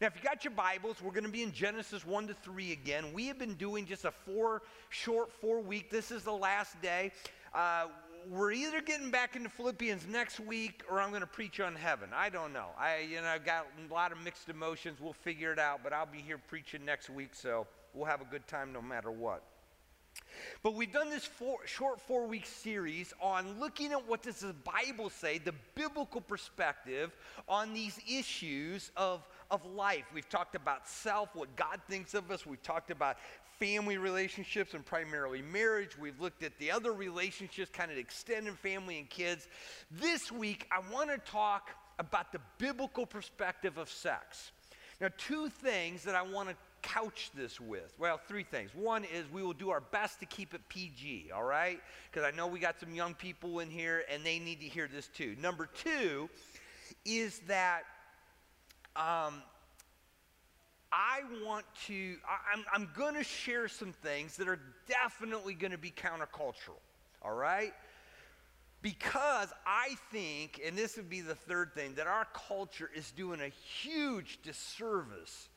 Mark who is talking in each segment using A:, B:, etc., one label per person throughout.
A: Now, if you got your Bibles, we're going to be in Genesis 1 to 3 again. We have been doing just a four, short four week. This is the last day. Uh, we're either getting back into Philippians next week or I'm going to preach on heaven. I don't know. I, you know, I've got a lot of mixed emotions. We'll figure it out, but I'll be here preaching next week, so we'll have a good time no matter what. But we've done this four, short four week series on looking at what does the Bible say, the biblical perspective on these issues of, of life. We've talked about self, what God thinks of us. We've talked about family relationships and primarily marriage. We've looked at the other relationships, kind of extended family and kids. This week, I want to talk about the biblical perspective of sex. Now, two things that I want to couch this with? Well, three things. One is we will do our best to keep it PG, all right? Because I know we got some young people in here and they need to hear this too. Number two is that um, I want to, I, I'm, I'm going to share some things that are definitely going to be countercultural, all right? Because I think, and this would be the third thing, that our culture is doing a huge disservice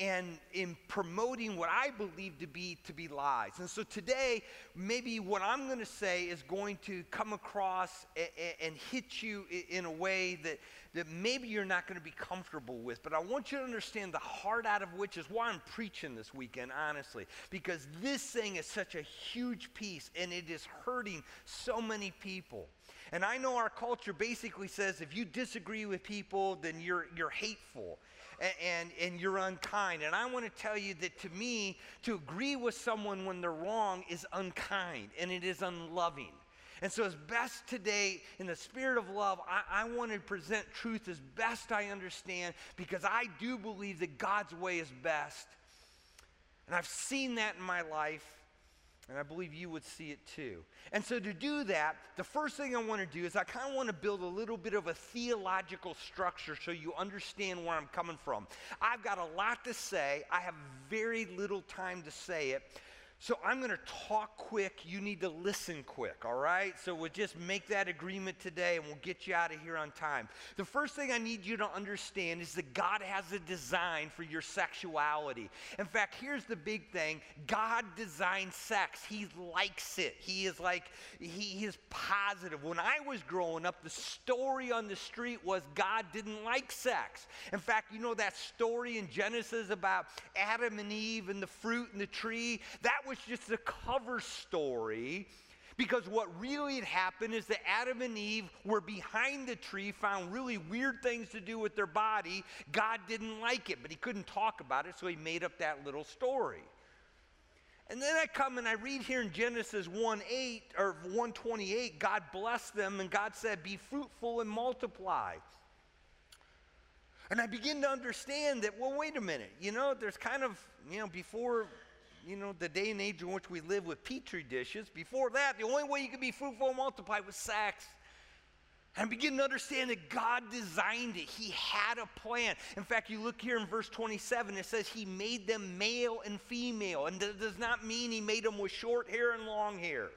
A: and in promoting what I believe to be to be lies. And so today, maybe what I'm going to say is going to come across and hit you in a way that, that maybe you're not going to be comfortable with. But I want you to understand the heart out of which is why I'm preaching this weekend, honestly, because this thing is such a huge piece and it is hurting so many people. And I know our culture basically says if you disagree with people, then you're, you're hateful and, and, you're unkind. And I want to tell you that to me, to agree with someone when they're wrong is unkind and it is unloving. And so, as best today, in the spirit of love, I, I, want to present truth as best I understand because I do believe that God's way is best. And I've seen that in my life. And I believe you would see it too. And so, to do that, the first thing I want to do is I kind of want to build a little bit of a theological structure so you understand where I'm coming from. I've got a lot to say, I have very little time to say it. So I'm going to talk quick. You need to listen quick, all right? So we'll just make that agreement today and we'll get you out of here on time. The first thing I need you to understand is that God has a design for your sexuality. In fact, here's the big thing God designed sex, He likes it. He is like, He, is positive. When I was growing up, the story on the street was God didn't like sex. In fact, you know that story in Genesis about Adam and Eve and the fruit and the tree? That was just a cover story because what really had happened is that Adam and Eve were behind the tree, found really weird things to do with their body. God didn't like it, but he couldn't talk about it, so he made up that little story. And then I come and I read here in Genesis 1 8 or 128, God blessed them and God said, Be fruitful and multiply. And I begin to understand that, well, wait a minute, you know, there's kind of, you know, before you know, the day and age in which we live with petri dishes. Before that, the only way you could be fruitful and multiply was sex. And begin to understand that God designed it. He had a plan. In fact, you look here in verse 27, it says He made them male and female. And that does not mean He made them with short hair and long hair.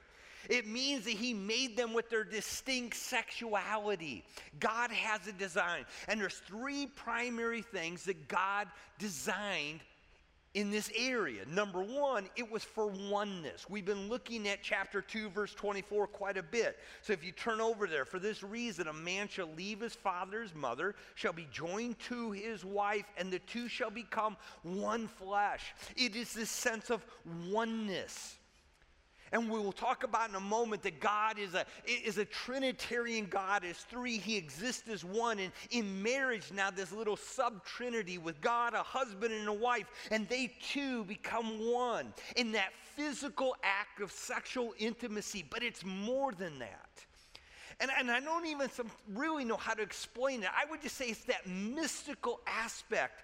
A: It means that He made them with their distinct sexuality. God has a design. And there's three primary things that God designed in this area. Number one, it was for oneness. We've been looking at chapter 2, verse 24 quite a bit. So if you turn over there, for this reason, a man shall leave his father's mother, shall be joined to his wife, and the two shall become one flesh. It is this sense of oneness. And we will talk about in a moment that God is a, is a Trinitarian God, is three, He exists as one. And in marriage now, this little sub trinity with God, a husband and a wife, and they too become one in that physical act of sexual intimacy. But it's more than that. And, and I don't even some, really know how to explain it. I would just say it's that mystical aspect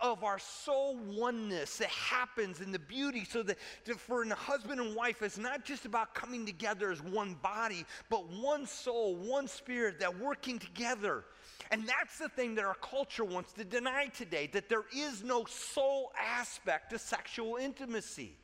A: of our soul oneness that happens in the beauty. So that for a husband and wife it's not just about coming together as one body but one soul one spirit that working together. And that's the thing that our culture wants to deny today that there is no soul aspect to sexual intimacy.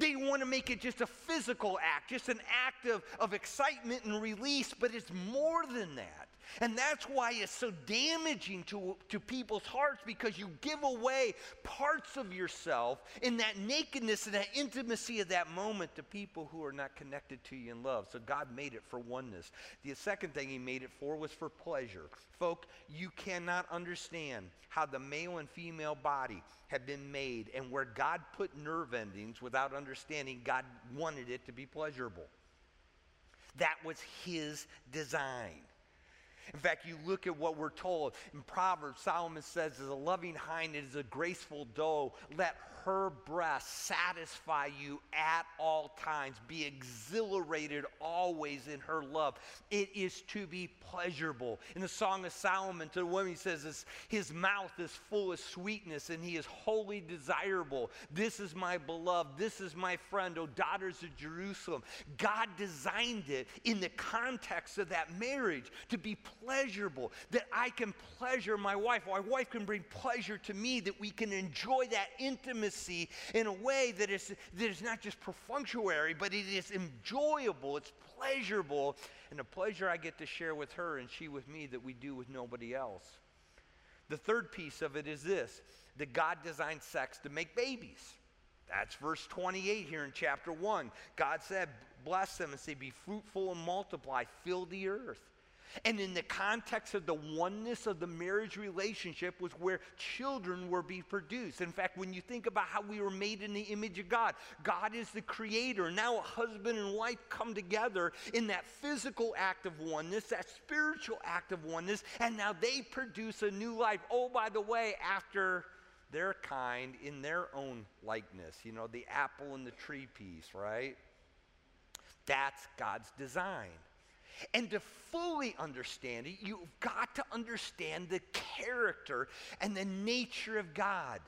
A: They want to make it just a physical act, just an act of, of excitement and release, but it's more than that. And that's why it's so damaging to, to people's hearts because you give away parts of yourself in that nakedness and that intimacy of that moment to people who are not connected to you in love. So God made it for oneness. The second thing He made it for was for pleasure. Folk, you cannot understand how the male and female body have been made and where God put nerve endings without understanding God wanted it to be pleasurable. That was His design. In fact, you look at what we're told in Proverbs, Solomon says, as a loving hind is a graceful doe, let her breast satisfy you at all times. Be exhilarated always in her love. It is to be pleasurable. In the Song of Solomon, to the woman, he says, his, mouth is full of sweetness and he is wholly desirable. This is my beloved. This is my friend, O daughters of Jerusalem. God designed it in the context of that marriage to be pleasurable, that I can pleasure my wife. My wife can bring pleasure to me, that we can enjoy that intimacy intimacy in a way that is, that is not just perfunctory, but it is enjoyable, it's pleasurable, and the pleasure I get to share with her and she with me that we do with nobody else. The third piece of it is this that God designed sex to make babies. That's verse 28 here in chapter 1. God said, Bless them and say, Be fruitful and multiply, fill the earth. And in the context of the oneness of the marriage relationship was where children were being produced. In fact, when you think about how we were made in the image of God, God is the creator. Now a husband and wife come together in that physical act of oneness, that spiritual act of oneness, and now they produce a new life. Oh, by the way, after their kind in their own likeness. You know, the apple and the tree piece, right? That's God's design. And to fully understand it, you've got to understand the character and the nature of God.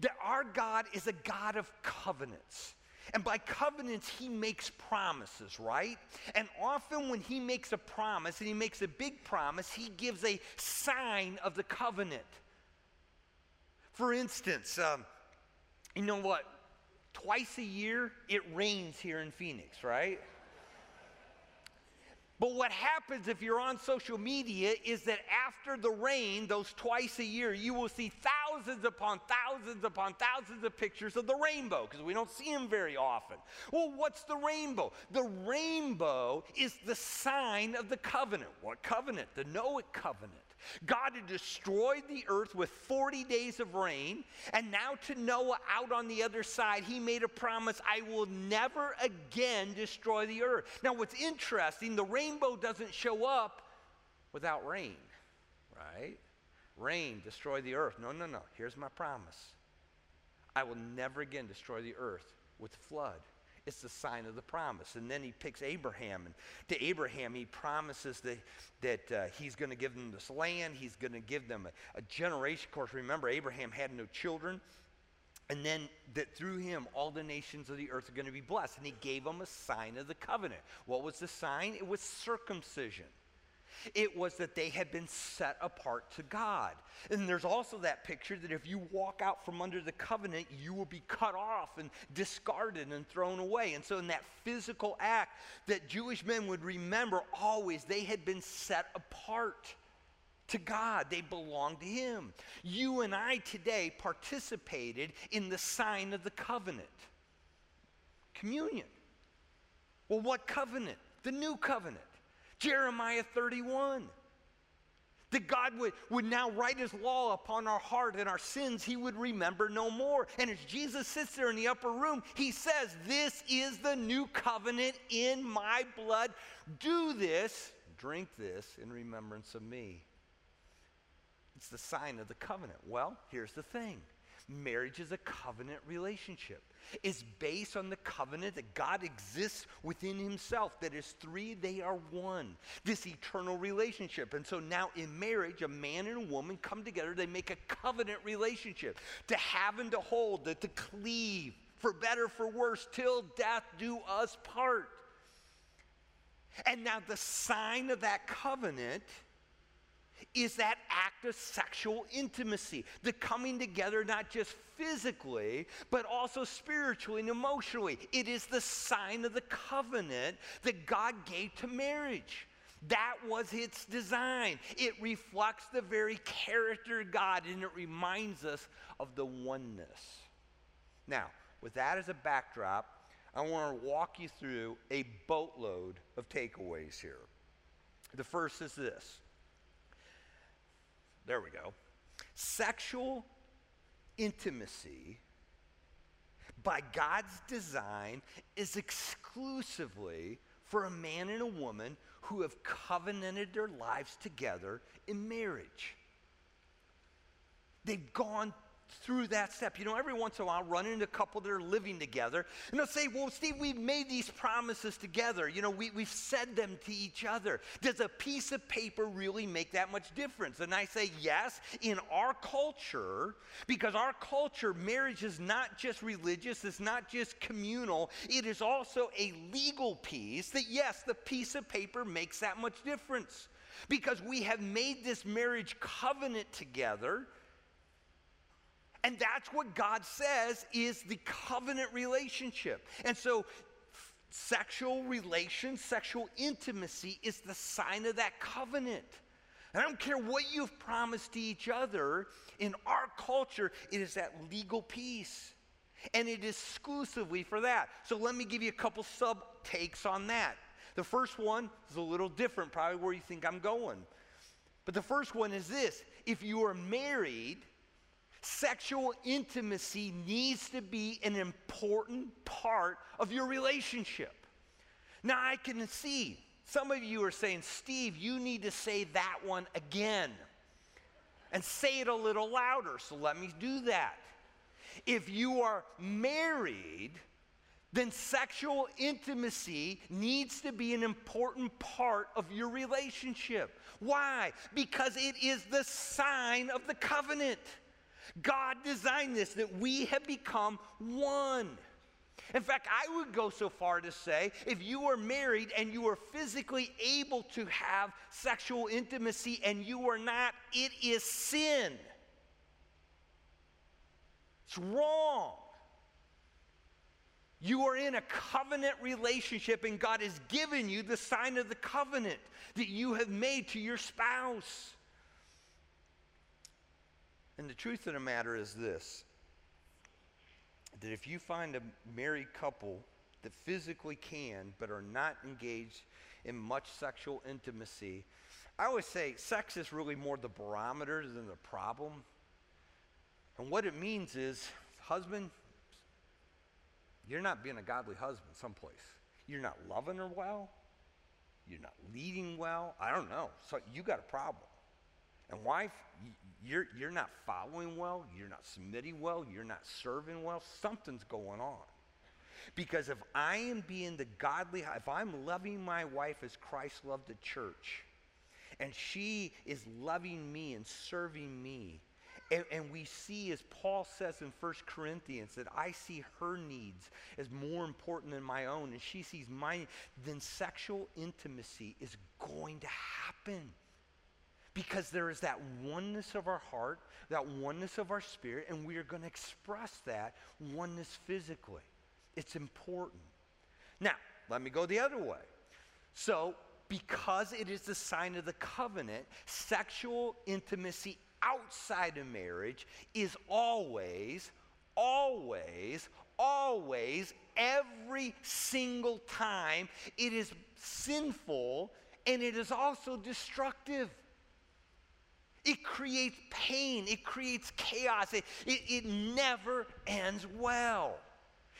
A: That our God is a God of covenants. And by covenants, he makes promises, right? And often when he makes a promise, and he makes a big promise, he gives a sign of the covenant. For instance, um, you know what? Twice a year, it rains here in Phoenix, right? But what happens if you're on social media is that after the rain, those twice a year, you will see thousands upon thousands upon thousands of pictures of the rainbow because we don't see them very often. Well, what's the rainbow? The rainbow is the sign of the covenant. What covenant? The Noah covenant. God had destroyed the earth with 40 days of rain, and now to Noah out on the other side, he made a promise I will never again destroy the earth. Now, what's interesting, the rainbow doesn't show up without rain, right? Rain, destroy the earth. No, no, no. Here's my promise I will never again destroy the earth with flood. It's the sign of the promise. And then he picks Abraham. And to Abraham, he promises that, that uh, he's going to give them this land. He's going to give them a, a generation. Of course, remember, Abraham had no children. And then that through him, all the nations of the earth are going to be blessed. And he gave them a sign of the covenant. What was the sign? It was circumcision. It was that they had been set apart to God. And there's also that picture that if you walk out from under the covenant, you will be cut off and discarded and thrown away. And so, in that physical act that Jewish men would remember always, they had been set apart to God. They belonged to Him. You and I today participated in the sign of the covenant communion. Well, what covenant? The new covenant. Jeremiah 31. That God would, would now write his law upon our heart and our sins he would remember no more. And as Jesus sits there in the upper room, he says, This is the new covenant in my blood. Do this, drink this in remembrance of me. It's the sign of the covenant. Well, here's the thing marriage is a covenant relationship It's based on the covenant that God exists within himself. That is three, they are one. This eternal relationship. And so now in marriage, a man and a woman come together, they make a covenant relationship to have and to hold, to, to cleave, for better, for worse, till death do us part. And now the sign of that covenant is that act of sexual intimacy, the coming together not just physically, but also spiritually and emotionally. It is the sign of the covenant that God gave to marriage. That was its design. It reflects the very character of God and it reminds us of the oneness. Now, with that as a backdrop, I want to walk you through a boatload of takeaways here. The first is this. There we go. Sexual intimacy by God's design is exclusively for a man and a woman who have covenanted their lives together in marriage. They've gone through that step. You know, every once in a while, I'll run into a couple that are living together, and they'll say, Well, Steve, we've made these promises together. You know, we, we've said them to each other. Does a piece of paper really make that much difference? And I say, Yes, in our culture, because our culture, marriage is not just religious, it's not just communal, it is also a legal piece that, yes, the piece of paper makes that much difference. Because we have made this marriage covenant together and that's what God says is the covenant relationship. And so, sexual relations, sexual intimacy is the sign of that covenant. And I don't care what you've promised to each other, in our culture, it is that legal piece. And it is exclusively for that. So let me give you a couple sub takes on that. The first one is a little different, probably where you think I'm going. But the first one is this if you are married, Sexual intimacy needs to be an important part of your relationship. Now, I can see some of you are saying, Steve, you need to say that one again and say it a little louder. So let me do that. If you are married, then sexual intimacy needs to be an important part of your relationship. Why? Because it is the sign of the covenant. God designed this that we have become one. In fact, I would go so far to say if you are married and you are physically able to have sexual intimacy and you are not, it is sin. It's wrong. You are in a covenant relationship, and God has given you the sign of the covenant that you have made to your spouse. And the truth of the matter is this that if you find a married couple that physically can but are not engaged in much sexual intimacy, I always say sex is really more the barometer than the problem. And what it means is, husband, you're not being a godly husband someplace. You're not loving her well. You're not leading well. I don't know. So you got a problem. And wife, you're, you're not following well, you're not submitting well, you're not serving well, something's going on. Because if I am being the godly, if I'm loving my wife as Christ loved the church, and she is loving me and serving me, and, and, we see, as Paul says in 1 Corinthians, that I see her needs as more important than my own, and she sees mine, then sexual intimacy is going to happen because there is that oneness of our heart, that oneness of our spirit, and we are going to express that oneness physically. It's important. Now, let me go the other way. So, because it is the sign of the covenant, sexual intimacy outside of marriage is always, always, always, every single time, it is sinful and it is also destructive. It creates pain, it creates chaos, it, it, it, never ends well.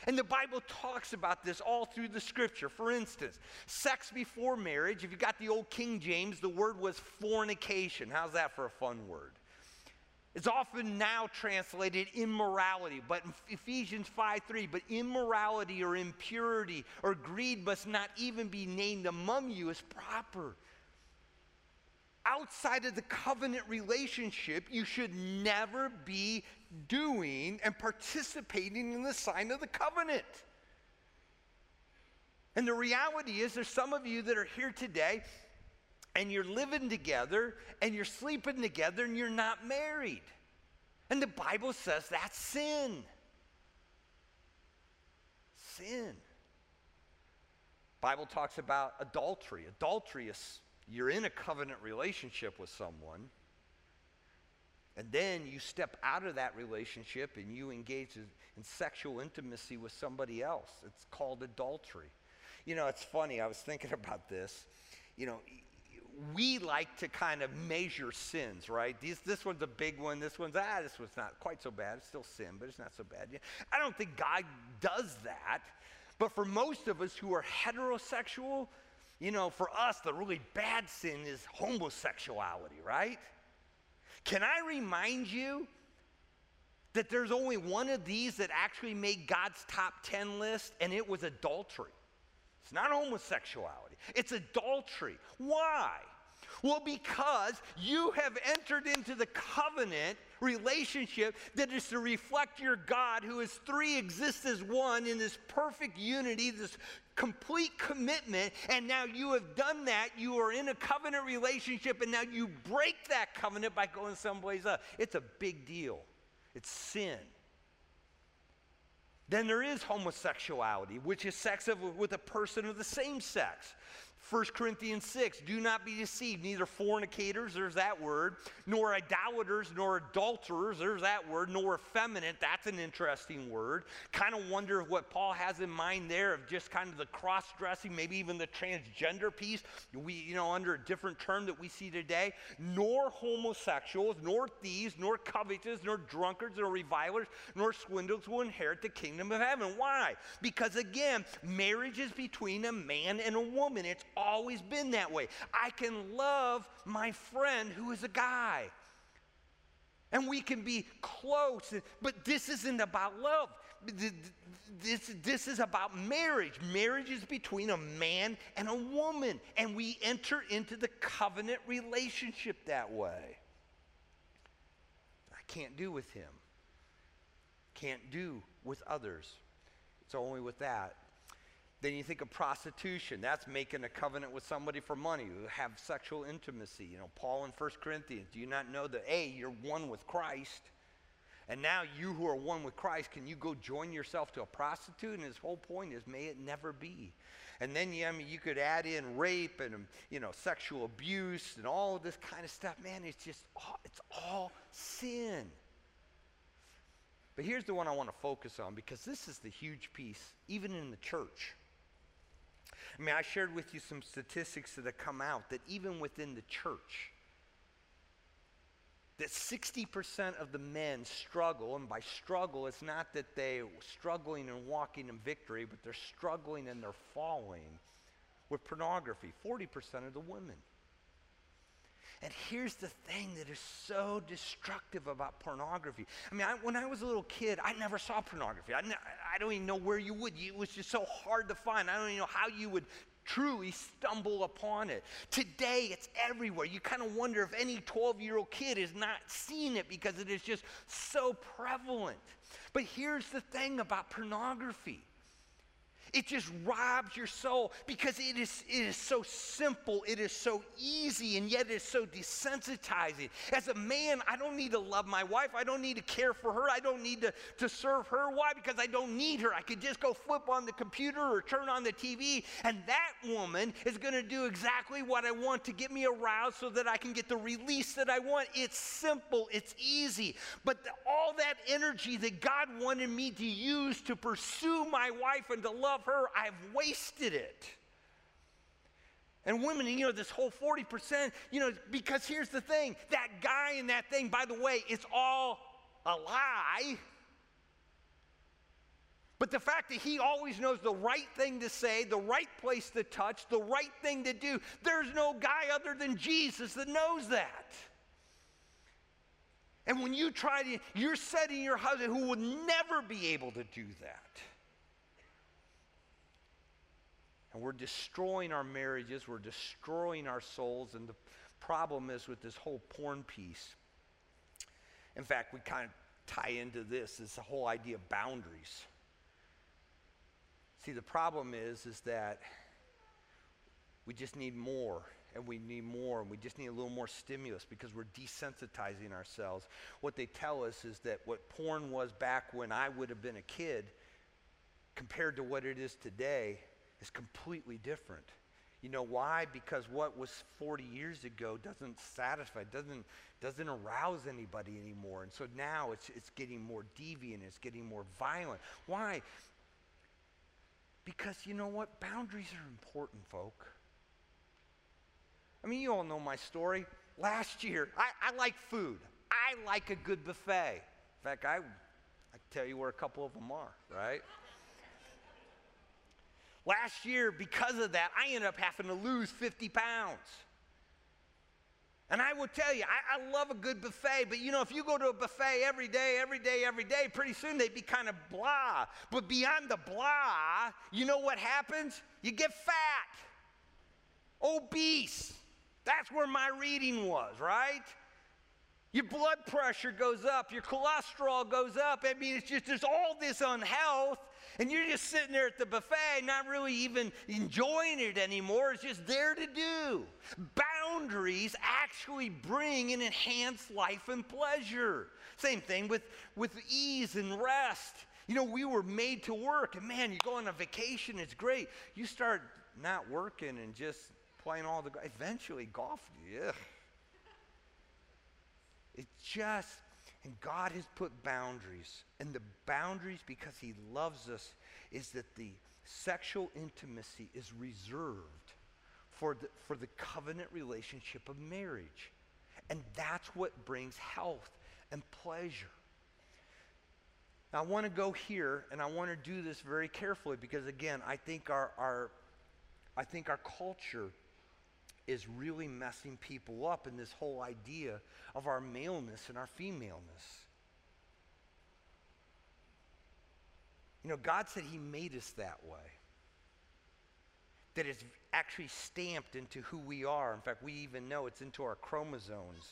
A: And the Bible talks about this all through the scripture. For instance, sex before marriage, if you got the old King James, the word was fornication. How's that for a fun word? It's often now translated immorality, but Ephesians 5 3, but immorality or impurity or greed must not even be named among you as proper outside of the covenant relationship, you should never be doing and participating in the sign of the covenant. And the reality is, there's some of you that are here today and you're living together and you're sleeping together and you're not married. And the Bible says that's sin. Sin. Bible talks about adultery. Adultery is you're in a covenant relationship with someone, and then you step out of that relationship and you engage in, sexual intimacy with somebody else. It's called adultery. You know, it's funny, I was thinking about this. You know, we like to kind of measure sins, right? These, this one's a big one. This one's, ah, this one's not quite so bad. It's still sin, but it's not so bad. I don't think God does that. But for most of us who are heterosexual, you know, for us, the really bad sin is homosexuality, right? Can I remind you that there's only one of these that actually made God's top 10 list, and it was adultery? It's not homosexuality, it's adultery. Why? Well, because you have entered into the covenant relationship that is to reflect your God who is three, exists as one in this perfect unity, this complete commitment. And now you have done that. You are in a covenant relationship, and now you break that covenant by going someplace else. It's a big deal, it's sin. Then there is homosexuality, which is sex of, with a person of the same sex. 1 Corinthians 6, do not be deceived. Neither fornicators, there's that word, nor idolaters, nor adulterers, there's that word, nor effeminate, that's an interesting word. Kind of wonder what Paul has in mind there of just kind of the cross dressing, maybe even the transgender piece, we, you know, under a different term that we see today. Nor homosexuals, nor thieves, nor covetous, nor drunkards, nor revilers, nor swindlers will inherit the kingdom of heaven. Why? Because again, marriage is between a man and a woman. It's always been that way. I can love my friend who is a guy. And we can be close, but this isn't about love. This, this is about marriage. Marriage is between a man and a woman, and we enter into the covenant relationship that way. I can't do with him, can't do with others. It's only with that then you think of prostitution. That's making a covenant with somebody for money, who have sexual intimacy. You know, Paul in 1 Corinthians, do you not know that, A, you're one with Christ? And now you who are one with Christ, can you go join yourself to a prostitute? And his whole point is, may it never be. And then yeah, I mean, you could add in rape and um, you know sexual abuse and all this kind of stuff. Man, it's just all, it's all sin. But here's the one I want to focus on because this is the huge piece, even in the church. I mean, I shared with you some statistics that have come out that even within the church, that 60% of the men struggle, and by struggle, it's not that they're struggling and walking in victory, but they're struggling and they're falling with pornography. 40% of the women. And here's the thing that is so destructive about pornography. I mean, I, when I was a little kid, I never saw pornography. I, I don't even know where you would. It was just so hard to find. I don't even know how you would truly stumble upon it. Today, it's everywhere. You kind of wonder if any 12 year old kid has not seen it because it is just so prevalent. But here's the thing about pornography it just robs your soul because it is, it is so simple, it is so easy, and yet it is so desensitizing. As a man, I don't need to love my wife. I don't need to care for her. I don't need to, to serve her. Why? Because I don't need her. I could just go flip on the computer or turn on the TV, and that woman is going to do exactly what I want to get me aroused so that I can get the release that I want. It's simple, it's easy. But the, all that energy that God wanted me to use to pursue my wife and to love her, I've wasted it. And women, you know, this whole 40%, you know, because here's the thing that guy and that thing, by the way, it's all a lie. But the fact that he always knows the right thing to say, the right place to touch, the right thing to do, there's no guy other than Jesus that knows that. And when you try to, you're setting your husband who would never be able to do that. And we're destroying our marriages, we're destroying our souls, and the problem is with this whole porn piece. In fact, we kind of tie into this is the whole idea of boundaries. See, the problem is is that we just need more and we need more and we just need a little more stimulus because we're desensitizing ourselves. What they tell us is that what porn was back when I would have been a kid compared to what it is today is completely different. You know why? Because what was 40 years ago doesn't satisfy, doesn't, doesn't arouse anybody anymore. And so now it's, it's getting more deviant, it's getting more violent. Why? Because you know what? Boundaries are important, folk. I mean, you all know my story. Last year, I, I like food. I like a good buffet. In fact, I, I tell you where a couple of them are, right? Last year, because of that, I ended up having to lose 50 pounds. And I will tell you, I, I, love a good buffet, but you know, if you go to a buffet every day, every day, every day, pretty soon they'd be kind of blah. But beyond the blah, you know what happens? You get fat, obese. That's where my reading was, right? Your blood pressure goes up, your cholesterol goes up. I mean, it's just there's all this unhealth, and you're just sitting there at the buffet, not really even enjoying it anymore. It's just there to do. Boundaries actually bring and enhance life and pleasure. Same thing with, with ease and rest. You know, we were made to work, and man, you go on a vacation, it's great. You start not working and just playing all the eventually golf, yeah. It just, and God has put boundaries. And the boundaries, because He loves us, is that the sexual intimacy is reserved for the, for the covenant relationship of marriage. And that's what brings health and pleasure. Now, I want to go here, and I want to do this very carefully because, again, I think our, our, I think our culture is really messing people up in this whole idea of our maleness and our femaleness. You know, God said He made us that way. That it's actually stamped into who we are. In fact, we even know it's into our chromosomes.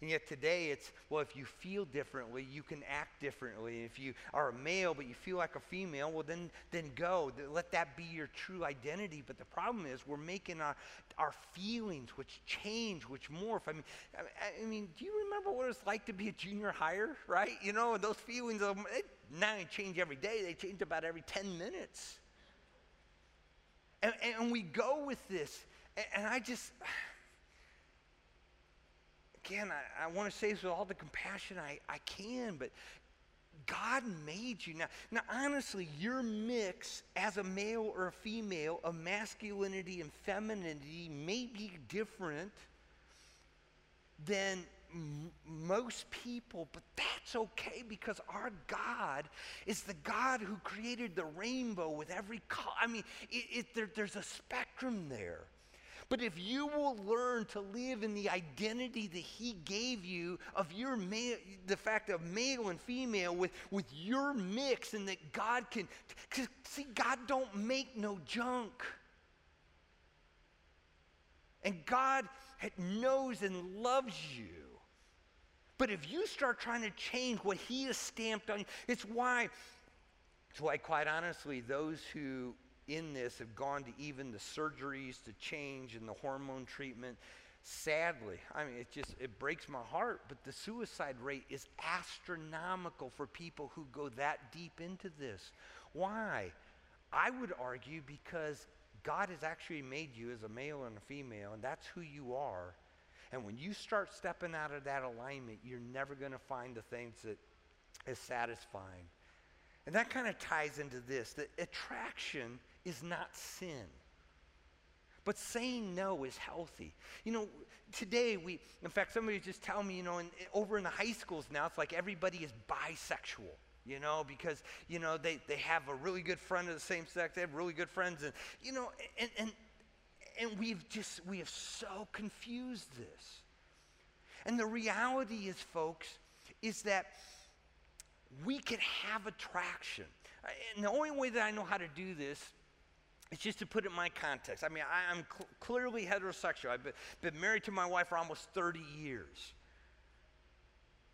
A: And yet today it's, well, if you feel differently, you can act differently. If you are a male but you feel like a female, well, then, then go. Let that be your true identity. But the problem is we're making our, our feelings, which change, which morph. I mean, I, mean, do you remember what it's like to be a junior higher, right? You know, those feelings, they not change every day. They change about every 10 minutes. And, and we go with this. and, and I just again, I, I want to say this with all the compassion I, I can, but God made you. Now, now, honestly, your mix as a male or a female of masculinity and femininity may be different than m- most people, but that's okay because our God is the God who created the rainbow with every color. I mean, it, it, there, there's a spectrum there. But if you will learn to live in the identity that He gave you of your male, the fact of male and female with, with your mix, and that God can, see, God don't make no junk. And God knows and loves you. But if you start trying to change what He has stamped on you, it's why, it's why, quite honestly, those who in this have gone to even the surgeries to change and the hormone treatment. Sadly, I mean, it just it breaks my heart, but the suicide rate is astronomical for people who go that deep into this. Why? I would argue because God has actually made you as a male and a female, and that's who you are. And when you start stepping out of that alignment, you're never going to find the things that is satisfying. And that kind of ties into this that attraction is not sin. But saying no is healthy. You know, today we, in fact, somebody just tell me, you know, in, over in the high schools now, it's like everybody is bisexual you know, because, you know, they, they have a really good friend of the same sex, they have really good friends, and, you know, and, and, and we've just, we have so confused this. And the reality is, folks, is that we can have attraction. And the only way that I know how to do this it's just to put it in my context. I mean, I, am cl- clearly heterosexual. I've been, been married to my wife for almost 30 years.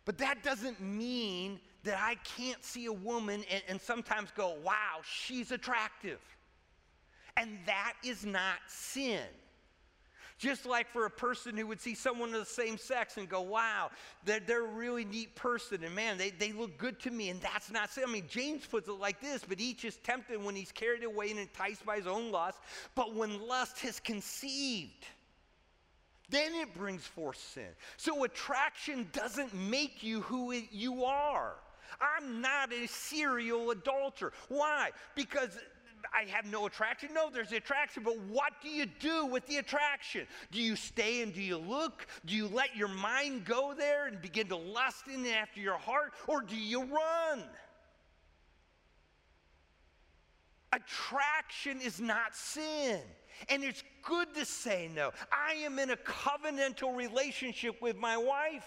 A: But that doesn't mean that I can't see a woman and, and sometimes go, wow, she's attractive. And that is not sin. Just like for a person who would see someone of the same sex and go, wow, they're, they're a really neat person, and man, they, they look good to me, and that's not sin. I mean, James puts it like this, but each is tempted when he's carried away and enticed by his own lust. But when lust has conceived, then it brings forth sin. So attraction doesn't make you who you are. I'm not a serial adulterer. Why? Because I have no attraction. No, there's the attraction, but what do you do with the attraction? Do you stay and do you look? Do you let your mind go there and begin to lust in after your heart, or do you run? Attraction is not sin. And it's good to say no. I am in a covenantal relationship with my wife.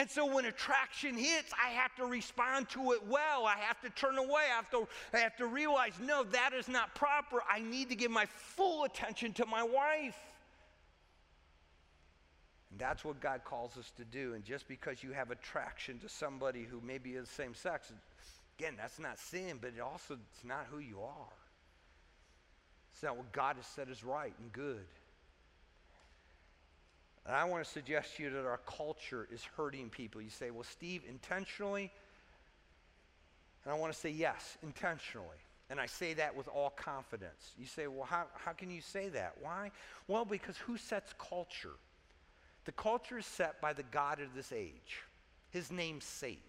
A: And so when attraction hits, I have to respond to it well. I have to turn away. I have to, I have to realize, no, that is not proper. I need to give my full attention to my wife. And that's what God calls us to do. And just because you have attraction to somebody who maybe is the same sex, again, that's not sin, but it also it's not who you are. It's not what God has said is right and good. And I want to suggest to you that our culture is hurting people. You say, well, Steve, intentionally? And I want to say, yes, intentionally. And I say that with all confidence. You say, well, how, how can you say that? Why? Well, because who sets culture? The culture is set by the God of this age. His name's Satan.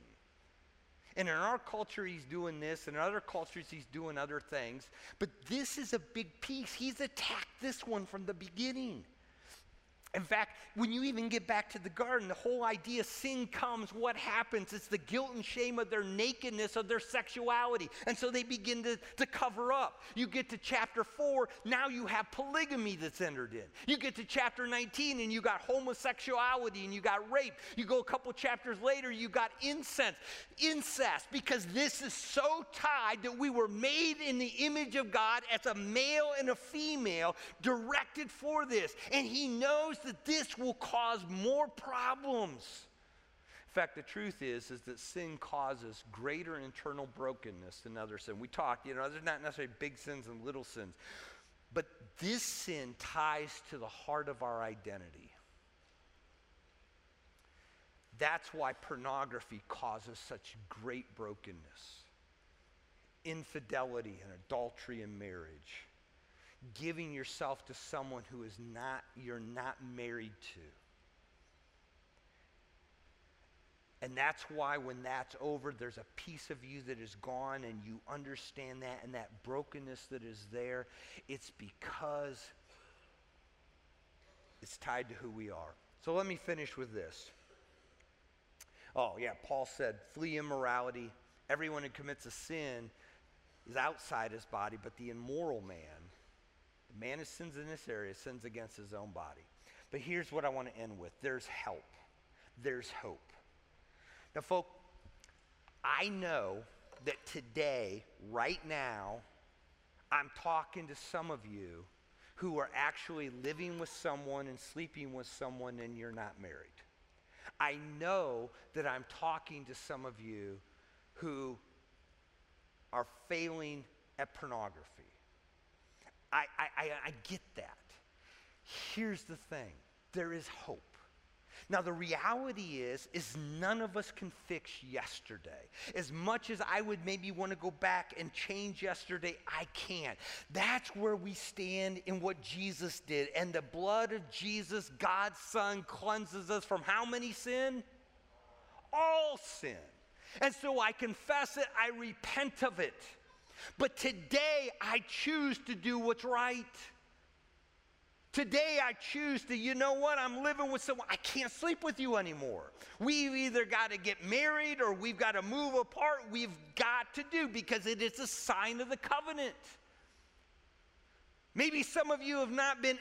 A: And in our culture, he's doing this, and in other cultures, he's doing other things. But this is a big piece. He's attacked this one from the beginning. In fact, when you even get back to the garden, the whole idea of sin comes, what happens? It's the guilt and shame of their nakedness, of their sexuality. And so they begin to, to cover up. You get to chapter 4, now you have polygamy that's entered in. You get to chapter 19, and you got homosexuality and you got rape. You go a couple chapters later, you got incest. Incest, because this is so tied that we were made in the image of God as a male and a female, directed for this. And He knows that this will cause more problems. In fact, the truth is, is that sin causes greater internal brokenness than other sin. We talked, you know, there's not necessarily big sins and little sins, but this sin ties to the heart of our identity. That's why pornography causes such great brokenness. Infidelity and adultery in marriage giving yourself to someone who is not you're not married to. And that's why when that's over, there's a piece of you that is gone, and you understand that, and that brokenness that is there. It's because it's tied to who we are. So let me finish with this. Oh, yeah, Paul said, flee immorality. Everyone who commits a sin is outside his body, but the immoral man the man who sins in this area sins against his own body. But here's what I want to end with there's help, there's hope. Now, folks, I know that today, right now, I'm talking to some of you who are actually living with someone and sleeping with someone and you're not married. I know that I'm talking to some of you who are failing at pornography. I, I, I get that. Here's the thing there is hope. Now the reality is is none of us can fix yesterday. As much as I would maybe want to go back and change yesterday, I can't. That's where we stand in what Jesus did. And the blood of Jesus, God's son cleanses us from how many sin? All sin. And so I confess it, I repent of it. But today I choose to do what's right. Today I choose to, you know what, I'm living with someone, I can't sleep with you anymore. We've either got to get married or we've got to move apart. We've got to do because it is a sign of the covenant. Maybe some of you have not been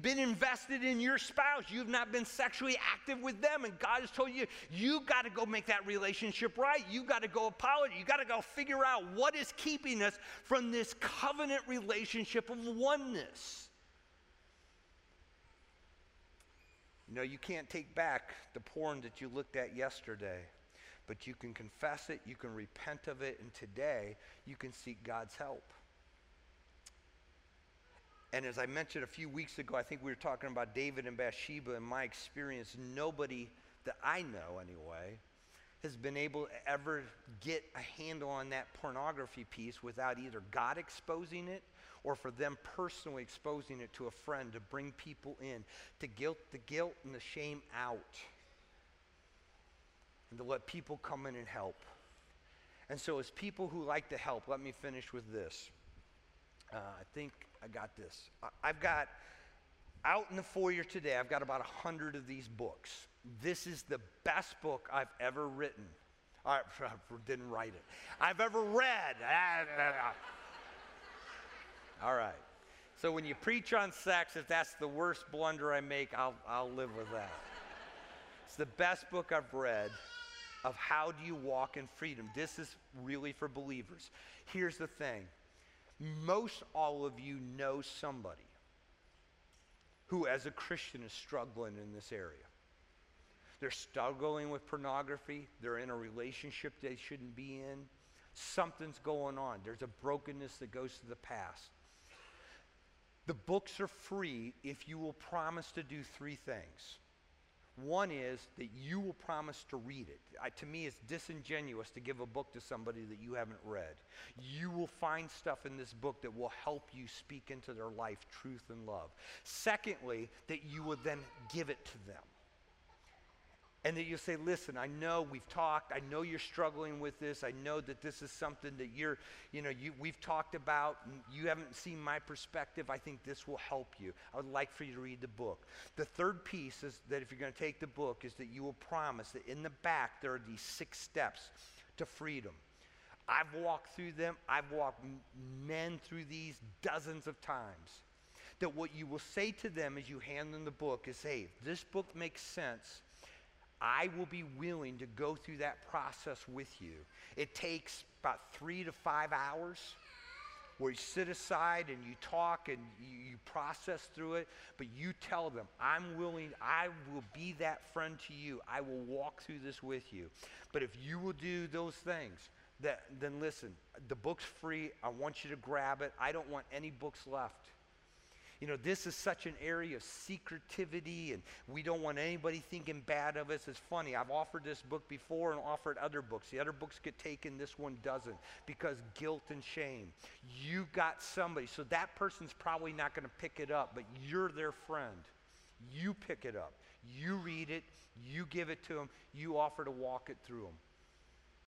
A: been invested in your spouse. You've not been sexually active with them. And God has told you, you got to go make that relationship right. You got to go apologize. You got to go figure out what is keeping us from this covenant relationship of oneness. Know, you can't take back the porn that you looked at yesterday, but you can confess it, you can repent of it, and today you can seek God's help. And as I mentioned a few weeks ago, I think we were talking about David and Bathsheba. In my experience, nobody that I know anyway has been able to ever get a handle on that pornography piece without either God exposing it or for them personally exposing it to a friend to bring people in, to guilt the guilt and the shame out, and to let people come in and help. And so, as people who like to help, let me finish with this. Uh, I think I got this. I've got out in the foyer today, I've got about a hundred of these books. This is the best book I've ever written. I didn't write it. I've ever read. All right. So when you preach on sex, if that's the worst blunder I make, I'll, I'll live with that. It's the best book I've read of how do you walk in freedom. This is really for believers. Here's the thing most all of you know somebody who, as a Christian, is struggling in this area. They're struggling with pornography, they're in a relationship they shouldn't be in. Something's going on. There's a brokenness that goes to the past. The books are free if you will promise to do three things. One is that you will promise to read it. I, to me, it's disingenuous to give a book to somebody that you haven't read. You will find stuff in this book that will help you speak into their life truth and love. Secondly, that you will then give it to them. And that you say, listen, I know we've talked. I know you're struggling with this. I know that this is something that you're, you know, you, we've talked about. you haven't seen my perspective. I think this will help you. I would like for you to read the book. The third piece is that if you're going to take the book, is that you will promise that in the back there are these six steps to freedom. I've walked through them. I've walked men through these dozens of times. That what you will say to them as you hand them the book is, hey, this book makes sense I will be willing to go through that process with you. It takes about three to five hours where you sit aside and you talk and you, process through it, but you tell them, I'm willing, I will be that friend to you. I will walk through this with you. But if you will do those things, that, then listen, the book's free. I want you to grab it. I don't want any books left. You know, this is such an area of secretivity, and we don't want anybody thinking bad of us. It's funny, I've offered this book before and offered other books. The other books get taken, this one doesn't, because guilt and shame. You got somebody, so that person's probably not going to pick it up, but you're their friend. You pick it up. You read it, you give it to them, you offer to walk it through them.